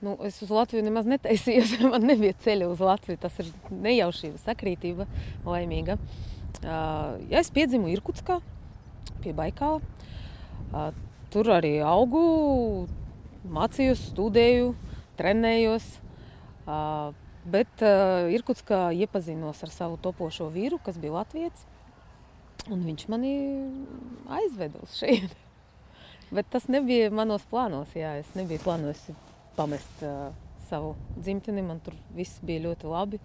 Nu, es uz Latviju nemaz netaisījos. Man nebija ceļa uz Latviju. Tas ir nejaušība, sakrītība, laimīga. Uh, ja es piedzimu Irkutskā, pie Baikāla. Uh, tur arī augu, mācījos, studēju, trenējos. Uh, bet uh, Irkutskā iepazinos ar savu topošo vīru, kas bija Latvijas. Un viņš mani aizveda uz šejieni. Bet tas nebija manos plānos. Jā. Es nebiju plānojis pamest uh, savu dzimteni. Man tur viss bija ļoti labi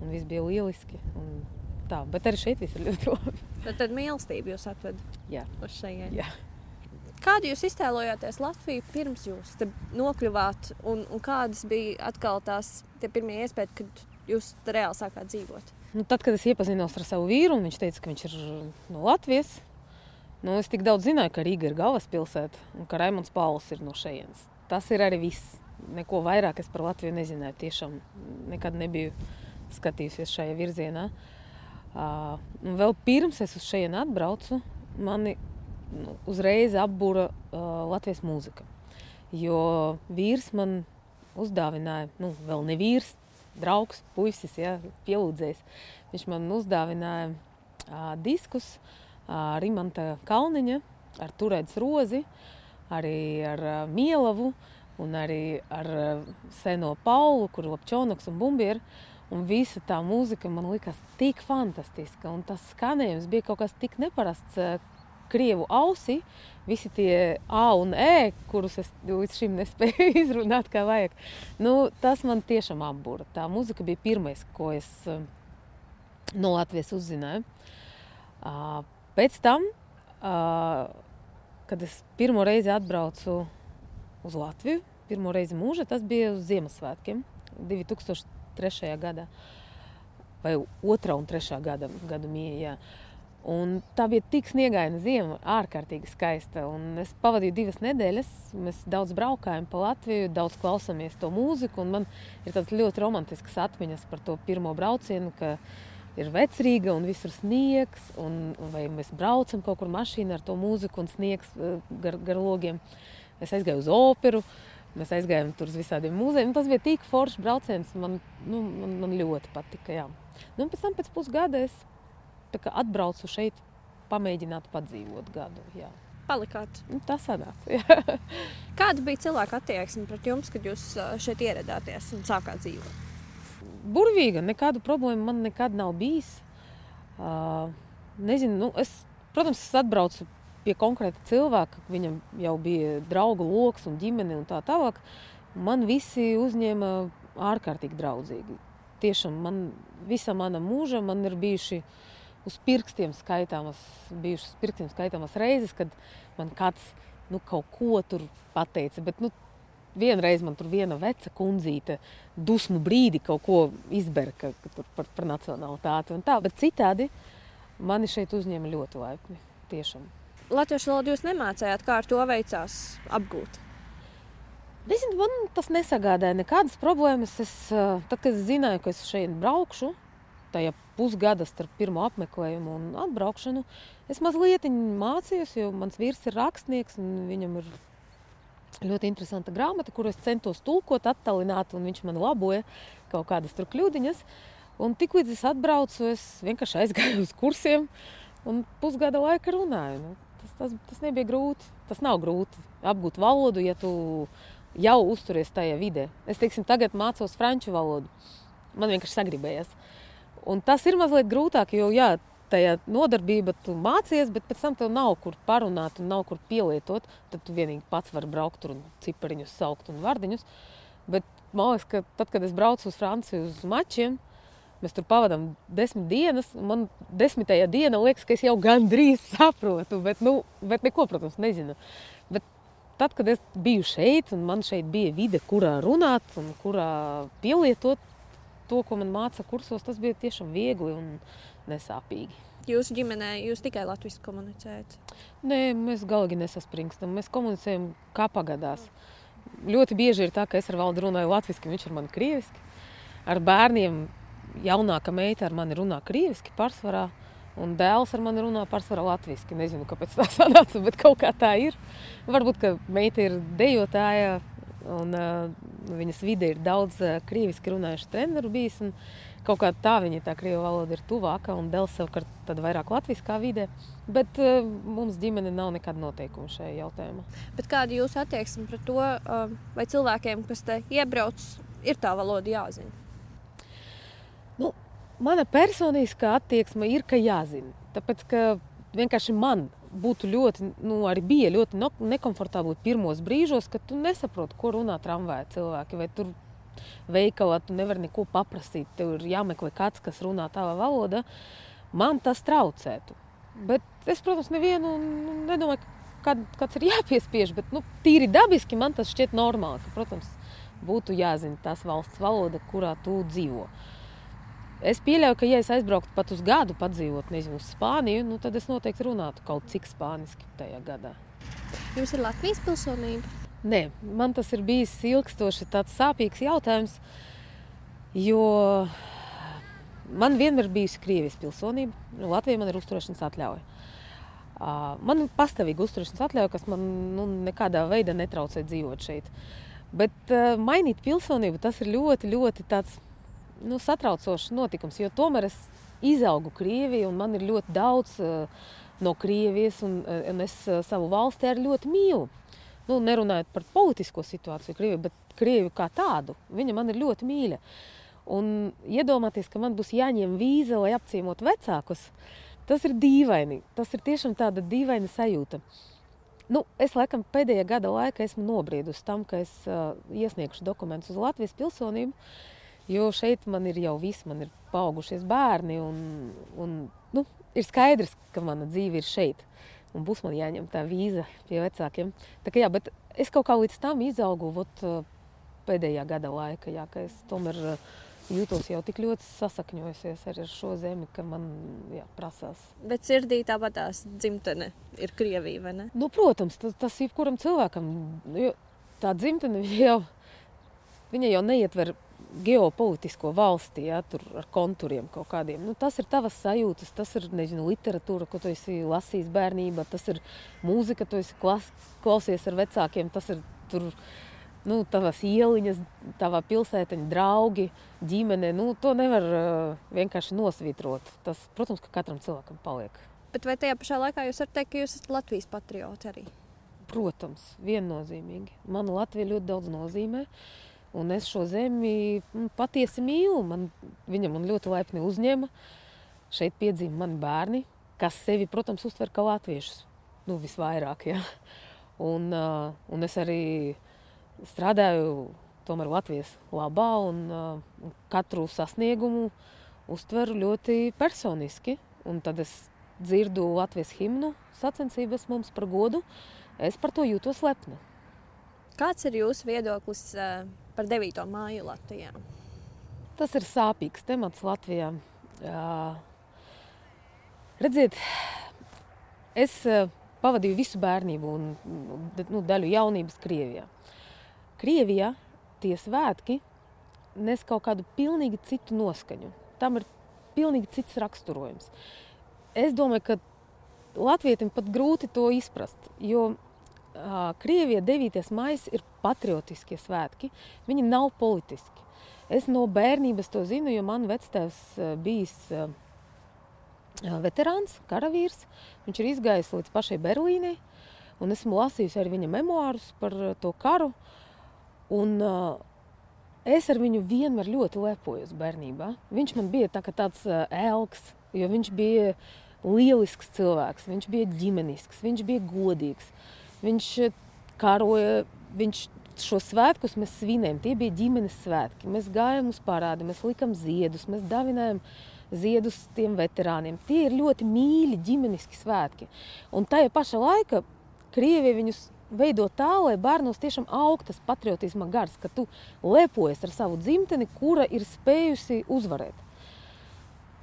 un viss bija lieliski. Un tā. Bet arī šeit viss ir ļoti labi. Tad, tad mīlestība jūs atved Jā. uz šejieni. Jā. Kādu jūs iztēlojāties Latviju pirms jūs nokļuvāt? Un, un kādas bija atkal tās pirmie iespējas, kad jūs reāli sākāt dzīvot? Nu, tad, kad es iepazinos ar savu vīru, un viņš teica, ka viņš ir no Latvijas, nu, es tik daudz zināju, ka Rīga ir galvaspilsēta un ka Raimons Pauls ir no šejienes. Tas ir arī viss. Neko vairāk es par Latviju nezināju. Tiešām nekad nebiju skatījusies šajā virzienā. Uh, vēl pirms es uz šejienu atbraucu, mani nu, uzreiz apbūra uh, Latvijas mūzika. Jo vīrs man uzdāvināja, nu, vēl ne vīrs, draugs, puisis, ja, pielūdzējis. Viņš man uzdāvināja uh, diskus uh, Rimanta Kalniņa ar turēdz rozi, arī ar uh, mielavu un arī ar uh, seno Paulu, kur ir Lapčonoks un Bumbieru. Un visa tā mūzika man likās tik fantastiska, un tas skanējums bija kaut kas tik neparasts krievu ausi. Visi tie A un E, kurus es līdz šim nespēju izrunāt, kā vajag. Nu, tas man tiešām apbūra. Tā mūzika bija pirmais, ko es no Latvijas uzzināju. Pēc tam, kad es pirmo reizi atbraucu uz Latviju, pirmo reizi mūžā, tas bija uz Ziemassvētkiem 2000. 2003. gadā, vai 2. un 3. gada, gada mīja. Un tā bija tik sniegaina zima, ārkārtīgi skaista. Un es pavadīju divas nedēļas. Mēs daudz braukājām pa Latviju, daudz klausāmies to mūziku. Man ir tāds ļoti romantisks atmiņas par to pirmo braucienu, ka ir vecrīga un visur sniegs. Un, vai mēs braucam kaut kur mašīnā ar to mūziku un sniegs eh, gar, gar logiem. Es aizgāju uz operu. Mēs aizgājām tur uz visādiem muzejiem. Tas bija tik foršs brauciens. Man, nu, man, man ļoti patika. Jā. Nu, pēc tam, pēc pusgada, es atbraucu šeit, pamēģināt padzīvot gadu. Jā. Palikāt. Nu, tas sanāca. Kāda bija cilvēka attieksme pret jums, kad jūs šeit ieradāties un sākāt dzīvot? Burvīga, nekādu problēmu man nekad nav bijis. Uh, nezinu, nu, es, protams, es atbraucu pie konkrēta cilvēka, viņam jau bija draugu lokus un ģimene un tā tālāk, man visi uzņēma ārkārtīgi draudzīgi. Tiešām man visa mana mūža man ir bijuši uz pirkstiem skaitāmas, bijušas pirkstiem skaitāmas reizes, kad man kāds nu, kaut ko tur pateica. Bet, nu, Vienreiz man tur viena veca kundzīte dusmu brīdi kaut ko izberka par, par nacionālitāti un tā, bet citādi mani šeit uzņēma ļoti laipni. Tiešām latviešu valodu jūs nemācījāt, kā ar to veicās apgūt? Nezinu, man tas nesagādāja nekādas problēmas. Es, tad, kad es zināju, ka es šeit braukšu, tajā pusgada starp pirmo apmeklējumu un atbraukšanu, es mazliet mācījos, jo mans vīrs ir rakstnieks un viņam ir ļoti interesanta grāmata, kuru es centos tulkot, attālināt, un viņš man laboja kaut kādas tur kļūdiņas. Un tiklīdz es atbraucu, es vienkārši aizgāju uz kursiem un pusgada laika runāju. Nu, tas, tas, tas nebija grūti. Tas nav grūti apgūt valodu, ja tu jau uzturies tajā vidē. Es teiksim, tagad mācos franču valodu. Man vienkārši sagribējās. Un tas ir mazliet grūtāk, jo jā, tajā nodarbība tu mācies, bet pēc tam tev nav kur parunāt un nav kur pielietot. Tad tu vienīgi pats vari braukt tur un cipariņus saukt un vārdiņus. Bet man liekas, ka tad, kad es braucu uz Franciju uz mačiem, Mēs tur pavadām desmit dienas. Man desmitajā dienā liekas, ka es jau gandrīz saprotu, bet, nu, bet neko, protams, nezinu. Bet tad, kad es biju šeit, un man šeit bija vide, kurā runāt un kurā pielietot to, ko man māca kursos, tas bija tiešām viegli un nesāpīgi. Jūsu ģimenē jūs tikai latviešu komunicējat? Nē, mēs galīgi nesaspringstam. Mēs komunicējam kā pagadās. Ļoti bieži ir tā, ka es ar valdu runāju latviešu, viņš ar mani krieviski. Ar bērniem jaunākā meita ar mani runā krieviski pārsvarā. Un dēls ar mani runā pārsvarā latviešu. Nezinu, kāpēc tā sanāca, bet kaut kā tā ir. Varbūt, ka meita ir dejotāja, Un, uh, viņas vidē ir daudz uh, krieviski runājušu treneru bijis. Kaut kā tā viņa tā krievu valoda ir tuvāka un dēls savukārt vairāk latviskā vidē. Bet uh, mums ģimene nav nekāda noteikuma šajā jautājumā. Bet kāda ir jūsu attieksme pret to, uh, vai cilvēkiem, kas te iebrauc, ir tā valoda jāzina? Mana personiskā attieksme ir, ka jāzina. Tāpēc, ka vienkārši man būtu ļoti, nu, arī bija ļoti nekomfortabli pirmos brīžos, kad tu nesaproti, ko runā tramvajā cilvēki. Vai tur veikalā tu nevari neko paprasīt. Tev ir jāmeklē kāds, kas runā tavā valodā. Man tas traucētu. Bet es, protams, nevienu nu, nedomāju, kad, kāds ir jāpiespiež. Bet nu, tīri dabiski man tas šķiet normāli. Ka, protams, būtu jāzina tās valsts valoda, kurā tu dzīvo. Uh, Es pieļauju, ka, ja es aizbrauktu pat uz gadu padzīvot, nezinu, uz Spāniju, nu, tad es noteikti runātu kaut cik spāniski tajā gadā. Jums ir Latvijas pilsonība? Nē, man tas ir bijis ilgstoši tāds sāpīgs jautājums, jo man vienmēr bijusi Krievijas pilsonība. Latvija man ir uzturēšanas atļauja. Man ir pastāvīga uzturēšanas atļauja, kas man nu, nekādā veidā netraucē dzīvot šeit. Bet uh, mainīt pilsonību tas ir ļoti, ļoti tāds nu, satraucošs notikums, jo tomēr es izaugu Krievijā un man ir ļoti daudz uh, no Krievijas, un, uh, un es uh, savu valsti arī ļoti mīlu. Nu, nerunājot par politisko situāciju Krievijā, bet Krieviju kā tādu, viņa man ir ļoti mīļa. Un iedomāties, ka man būs jāņem vīza, lai apciemotu vecākus, tas ir dīvaini. Tas ir tiešām tāda dīvaina sajūta. Nu, es laikam pēdējā gada laikā esmu nobriedusi tam, ka es uh, iesniegšu dokumentus uz Latvijas pilsonību. Uh, Jo šeit man ir jau viss, man ir paaugušies bērni, un, un nu, ir skaidrs, ka mana dzīve ir šeit. Un būs man jāņem tā vīza pie vecākiem. Tā kā, jā, bet es kaut kā līdz tam izaugu vot, pēdējā gada laikā, jā, ka es tomēr jūtos jau tik ļoti sasakņojusies ar šo zemi, ka man jā, prasās. Bet sirdī tāpat tās dzimtene ir Krievija, vai ne? Nu, protams, tas, tas ir kuram cilvēkam. Tā dzimtene jau, viņa jau neietver ģeopolitisko valsti, ja, tur ar kontūriem kaut kādiem. Nu, tas ir tavas sajūtas, tas ir nezinu, literatūra, ko tu esi lasījis bērnībā, tas ir mūzika, ko tu esi klas, klausies ar vecākiem, tas ir tur. Nu, tavas ieliņas, tavā pilsētiņa, draugi, ģimene. Nu, to nevar uh, vienkārši nosvitrot. Tas, protams, ka katram cilvēkam paliek. Bet vai tajā pašā laikā jūs varat teikt, ka jūs esat Latvijas patrioti arī? Protams, viennozīmīgi. Man Latvija ļoti daudz nozīmē. Uh, Un es šo zemi nu, patiesi mīlu. Man, viņa man ļoti laipni uzņēma. Šeit piedzima mani bērni, kas sevi, protams, uztver kā latviešus. Nu, visvairāk, ja. un, un es arī strādāju tomēr Latvijas labā un katru sasniegumu uztveru ļoti personiski. Un tad es dzirdu Latvijas himnu sacensības mums par godu. Es par to jūtos lepna. Kāds ir jūsu viedoklis par 9. māju Latvijā? Tas ir sāpīgs temats Latvijā. Jā. Redziet, es pavadīju visu bērnību un nu, daļu jaunības Krievijā. Krievijā tie svētki nes kaut kādu pilnīgi citu noskaņu. Tam ir pilnīgi cits raksturojums. Es domāju, ka Latvijam pat grūti to izprast, jo Krievijā 9. maija ir patriotiskie svētki. Viņi nav politiski. Es no bērnības to zinu, jo man vectēvs bijis veterāns, karavīrs. Viņš ir izgājis līdz pašai Berlīnai. Un esmu lasījusi arī viņa memoārus par to karu. Un, uh, es ar viņu vienmēr ļoti lepojos bērnībā. Viņš man bija tā tāds uh, elks, jo viņš bija lielisks cilvēks, viņš bija ģimenisks, viņš bija godīgs. Viņš eh, karoja, viņš šo svētkus mēs svinējām. Tie bija ģimenes svētki. Mēs gājām uz parādi, mēs likām ziedus, mēs dāvinājām ziedus tiem veterāniem. Tie ir ļoti mīļi ģimeniski svētki. Un tajā pašā laikā Krievija viņus veido tā, lai bērnos tiešām aug tas patriotisma gars, ka tu lepojies ar savu dzimteni, kura ir spējusi uzvarēt.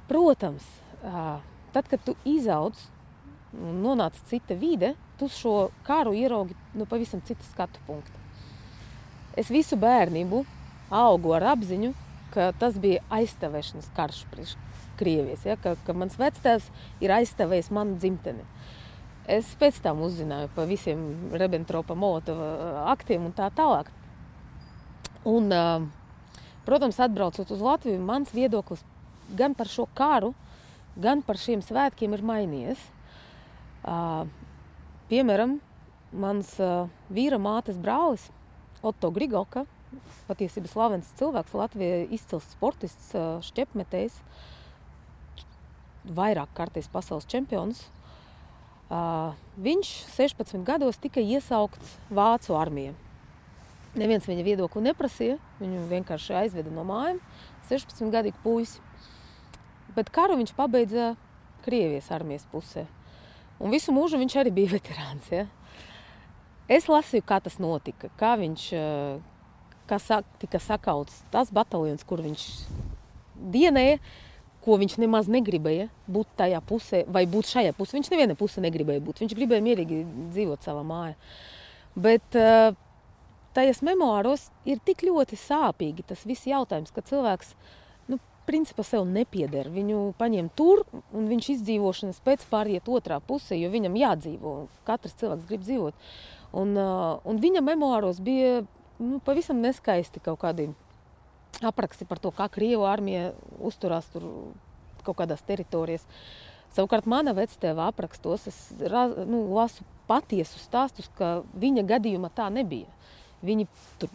Protams, tad, kad tu izaudz un nonāc cita vide, tu šo karu ieraugi no pavisam citu skatu punktu. Es visu bērnību augu ar apziņu, ka tas bija aizstāvēšanas karš priekš Krievijas, ja, ka, ka mans vectēvs ir aizstāvējis manu dzimteni. Es pēc tam uzzināju par visiem Ribbentropa Molotova aktiem un tā tālāk. Un, protams, atbraucot uz Latviju, mans viedoklis gan par šo karu, gan par šiem svētkiem ir mainījies. Piemēram, mans vīra mātes brālis Otto Grigoka, patiesībā slavens cilvēks, Latvijas izcils sportists, šķepmetējs, vairāk kārtīs pasaules čempions. Viņš 16 gados tika iesaukts Vācu armijā. Neviens viņa viedokli neprasīja. Viņu vienkārši aizveda no mājām. 16 gadu puisi. Bet karu viņš pabeidza Krievijas armijas pusē. Un visu mūžu viņš arī bija veterāns. Ja? Es lasīju, kā tas notika. Kā viņš kā sak, tika sakauts tas bataljons, kur viņš dienēja, ko viņš nemaz negribēja būt tajā pusē, vai būt šajā pusē. Viņš nevienā pusē negribēja būt. Viņš gribēja mierīgi dzīvot savā mājā. Bet uh, tajos memoāros ir tik ļoti sāpīgi tas viss jautājums, ka cilvēks nu, principā sev nepieder. Viņu paņem tur, un viņš izdzīvošanas pēc pāriet otrā pusē, jo viņam jādzīvo. Katrs cilvēks grib dzīvot. Un, un viņa memoāros bija nu, pavisam neskaisti kaut kādi apraksti par to, kā Krievija armija uzturās tur kaut kādās teritorijās. Savukārt, mana vectēva aprakstos, es nu, lasu patiesus stāstus, ka viņa gadījumā tā nebija. Viņi tur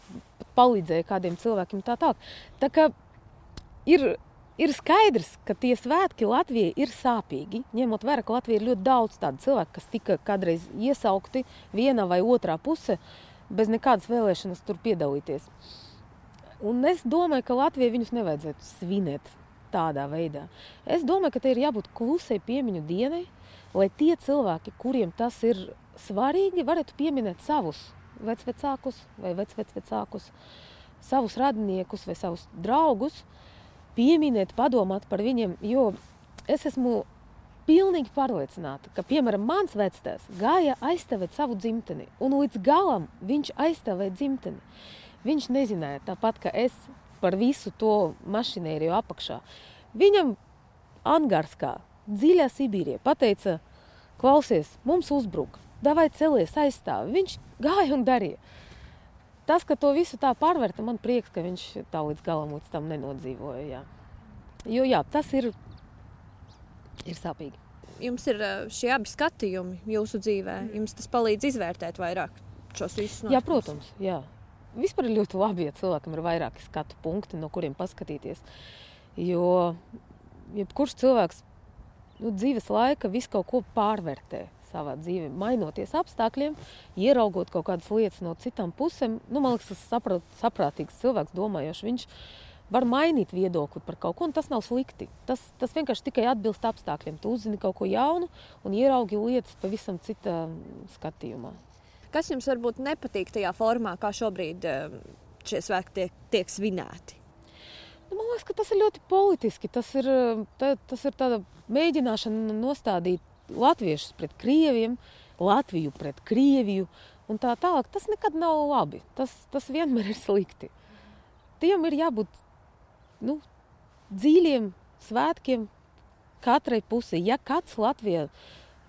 palīdzēja kādiem cilvēkiem tā tālāk. Tā kā ir, ir skaidrs, ka tie svētki Latvijai ir sāpīgi. Ņemot vērā, ka Latvijā ir ļoti daudz tādu cilvēku, kas tika kādreiz iesaukti vienā vai otrā pusē, bez nekādas vēlēšanas tur piedalīties. Un es domāju, ka Latvijai viņus nevajadzētu svinēt tādā veidā. Es domāju, ka te ir jābūt klusai piemiņu dienai, lai tie cilvēki, kuriem tas ir svarīgi, varētu pieminēt savus vecvecākus vai vecvecākus, savus radiniekus vai savus draugus, pieminēt, padomāt par viņiem. Jo es esmu pilnīgi pārliecināta, ka, piemēram, mans vectēvs gāja aizstāvēt savu dzimteni, un līdz galam viņš aizstāvēja dzimteni. Viņš nezināja tāpat, ka es par visu to mašinēriju apakšā. Viņam Angārskā, dziļā Sibīrijā, pateica, klausies, mums uzbruka vai celies aizstāvi. Viņš gāja un darīja. Tas, ka to visu tā pārvērta, man prieks, ka viņš tā līdz galam līdz tam nenodzīvoja. Jā. Jo jā, tas ir, ir sāpīgi. Jums ir šie abi skatījumi jūsu dzīvē. Jums tas palīdz izvērtēt vairāk šos visus notikumus. Jā, protams. Jā. Vispār ir ļoti labi, ja cilvēkam ir vairāki skatu punkti, no kuriem paskatīties. Jo jebkurš cilvēks nu, dzīves laika visu kaut ko pārvērtē savā dzīvē, mainoties apstākļiem, ieraugot kaut kādas lietas no citām pusēm. Nu, man liekas, tas saprot, saprātīgs cilvēks, domājošs. Viņš var mainīt viedokli par kaut ko, un tas nav slikti. Tas, tas vienkārši tikai atbilst apstākļiem. Tu uzzini kaut ko jaunu un ieraugi lietas pavisam citā skatījumā. Kas jums varbūt nepatīk tajā formā, kā šobrīd eh, šie svētki tiek, tiek svinēti? Nu, man liekas, ka tas ir ļoti politiski. Tas ir, eh, tā, tas ir tāda mēģināšana nostādīt latviešus pret krieviem, Latviju pret Krieviju un tā tālāk. Tas nekad nav labi. Tas, tas vienmēr ir slikti. Tiem ir jābūt nu, dziļiem svētkiem katrai pusē. Ja kāds Latvijā,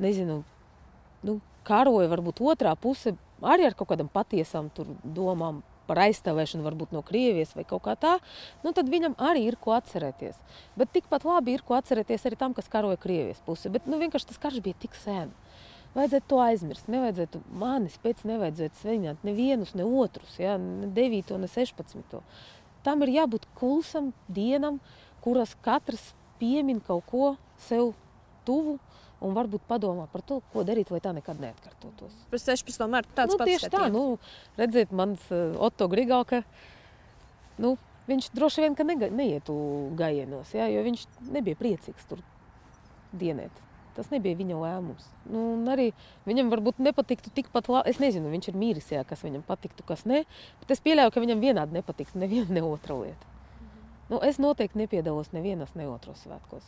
nezinu, nu, karoja, varbūt otrā puse arī ar kaut kādām patiesām domām par aizstāvēšanu, varbūt no Krievijas vai kaut kā tā, nu, tad viņam arī ir ko atcerēties. Bet tikpat labi ir ko atcerēties arī tam, kas karoja Krievijas pusi. Bet nu, vienkārši tas karš bija tik sen. Vajadzētu to aizmirst. Nevajadzētu manis pēc nevajadzētu svinēt nevienus, ne otrus, ja? ne 9, ne 16. Tam ir jābūt klusam dienam, kuras katrs piemin kaut ko sev tuvu, un varbūt padomā par to, ko darīt, lai tā nekad neatkārtotos. Par 16. martu tāds nu, pats tieši tā, nu, redziet, mans uh, Otto Grigauka, nu, viņš droši vien, ka nega, neietu gājienos, ja, jo viņš nebija priecīgs tur dienēt. Tas nebija viņa lēmums. Nu, arī viņam varbūt nepatiktu tikpat labi. Es nezinu, viņš ir mīris, jā, kas viņam patiktu, kas ne. Bet es pieļauju, ka viņam vienādi nepatiktu neviena ne otra lieta. Nu, es noteikti nepiedalos nevienas, ne otros svētkos.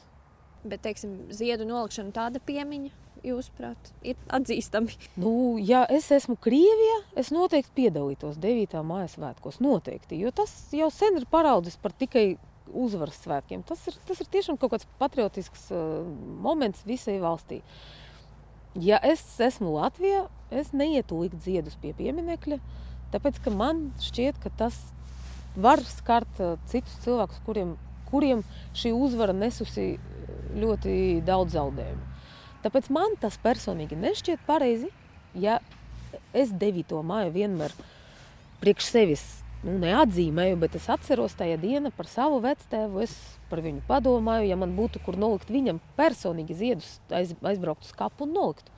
Bet, teiksim, ziedu nolikšana tāda piemiņa, jūsuprāt, ir atzīstami. Nu, ja es esmu Krievijā, es noteikti piedalītos 9. māja svētkos. Noteikti, jo tas jau sen ir paraudzis par tikai uzvaras svētkiem. Tas ir, tas ir tiešām kaut kāds patriotisks uh, moments visai valstī. Ja es esmu Latvijā, es neietu likt ziedus pie pieminiekļa, tāpēc ka man šķiet, ka tas var skart uh, citus cilvēkus, kuriem, kuriem šī uzvara nesusi ļoti daudz zaudējumu. Tāpēc man tas personīgi nešķiet pareizi, ja es 9. māju vienmēr priekš sevis nu, neatzīmēju, bet es atceros tajā dienā par savu vectēvu. Es par viņu padomāju, ja man būtu kur nolikt viņam personīgi ziedus, aiz, aizbraukt uz kapu un nolikt.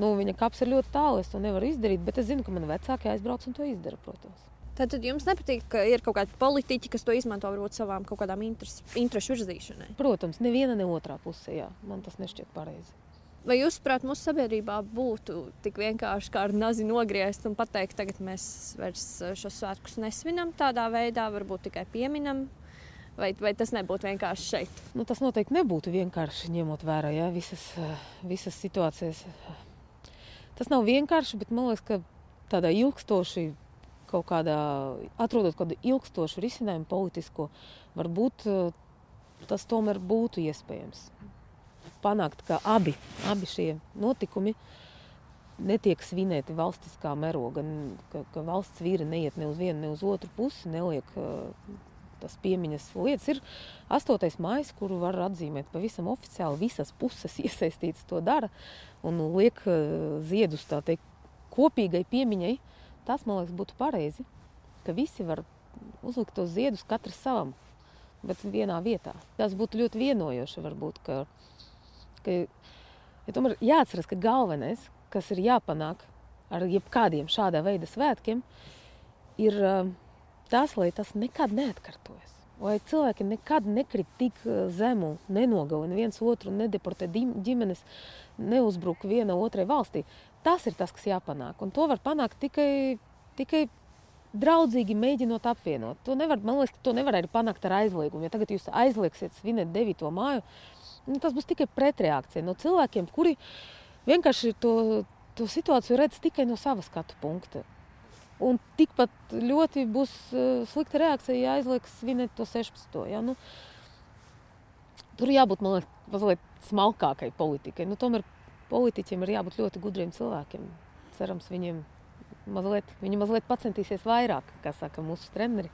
Nu, viņa kaps ir ļoti tālu, es to nevaru izdarīt, bet es zinu, ka man vecāki aizbrauc un to izdara, protams. Tad jums nepatīk, ka ir kaut kādi politiķi, kas to izmanto varbūt savām kaut kādām interesu virzīšanai? Protams, neviena ne otrā pusē, jā. man tas nešķiet pareizi. Vai jūs, prāt, mūsu sabiedrībā būtu tik vienkārši kā ar nazi nogriezt un pateikt, tagad mēs vairs šos svētkus nesvinam tādā veidā, varbūt tikai pieminam? Vai, vai tas nebūtu vienkārši šeit? Nu, tas noteikti nebūtu vienkārši ņemot vērā ja, visas, visas situācijas. Tas nav vienkārši, bet man liekas, ka tādā ilgstoši kaut kādā, atrodot kādu ilgstošu risinājumu politisko, varbūt eh, tas tomēr būtu iespējams. Panākt, ka abi, abi šie notikumi netiek svinēti valstiskā mērogā, ka, ka valsts vīri neiet ne uz vienu, ne uz otru pusi, neliek uh, tas piemiņas lietas. Ir 8. maija, kuru var atzīmēt pavisam oficiāli. Visas puses iesaistītas to dara un liek uh, ziedus teikt, kopīgai piemiņai. Tas, man liekas, būtu pareizi, ka visi var uzlikt tos ziedus katrs savam, bet vienā vietā. Tas būtu ļoti vienojoši, varbūt, ka, ka ja tomēr jāatceras, ka galvenais, kas ir jāpanāk ar jebkādiem šādā veida svētkiem, ir tas, lai tas nekad neatkārtojas. Lai cilvēki nekad nekrit tik zemu, nenogalina viens otru, nedeportē ģimenes, neuzbruk viena otrai valstī. Tas ir tas, kas jāpanāk. Un to var panākt tikai, tikai draudzīgi mēģinot apvienot. To nevar, man liekas, to nevar arī panākt ar aizliegumu. Ja tagad jūs aizliegsiet svinēt 9. māju, nu, tas būs tikai pretreakcija no cilvēkiem, kuri vienkārši to, to situāciju redz tikai no savas skatu punkta. Un tikpat ļoti būs uh, slikta reakcija, ja aizliegs svinēt to 16. Ja? Nu, tur jābūt, man liekas, mazliet smalkākai politikai. Nu, tomēr politiķiem ir jābūt ļoti gudriem cilvēkiem. Cerams, viņiem mazliet, viņi mazliet pacentīsies vairāk, kā saka mūsu treneri.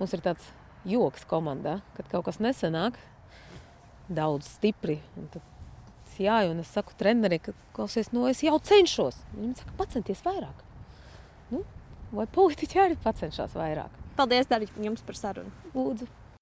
Mums ir tāds joks komandā, kad kaut kas nesanāk daudz stipri. Jā, un es saku treneriem, ka klausies, no nu, es jau cenšos. Viņi saka, pacenties vairāk. Nu, vai politiķi arī pacenšas vairāk? Paldies, Dārģi, jums par sarunu. Lūdzu.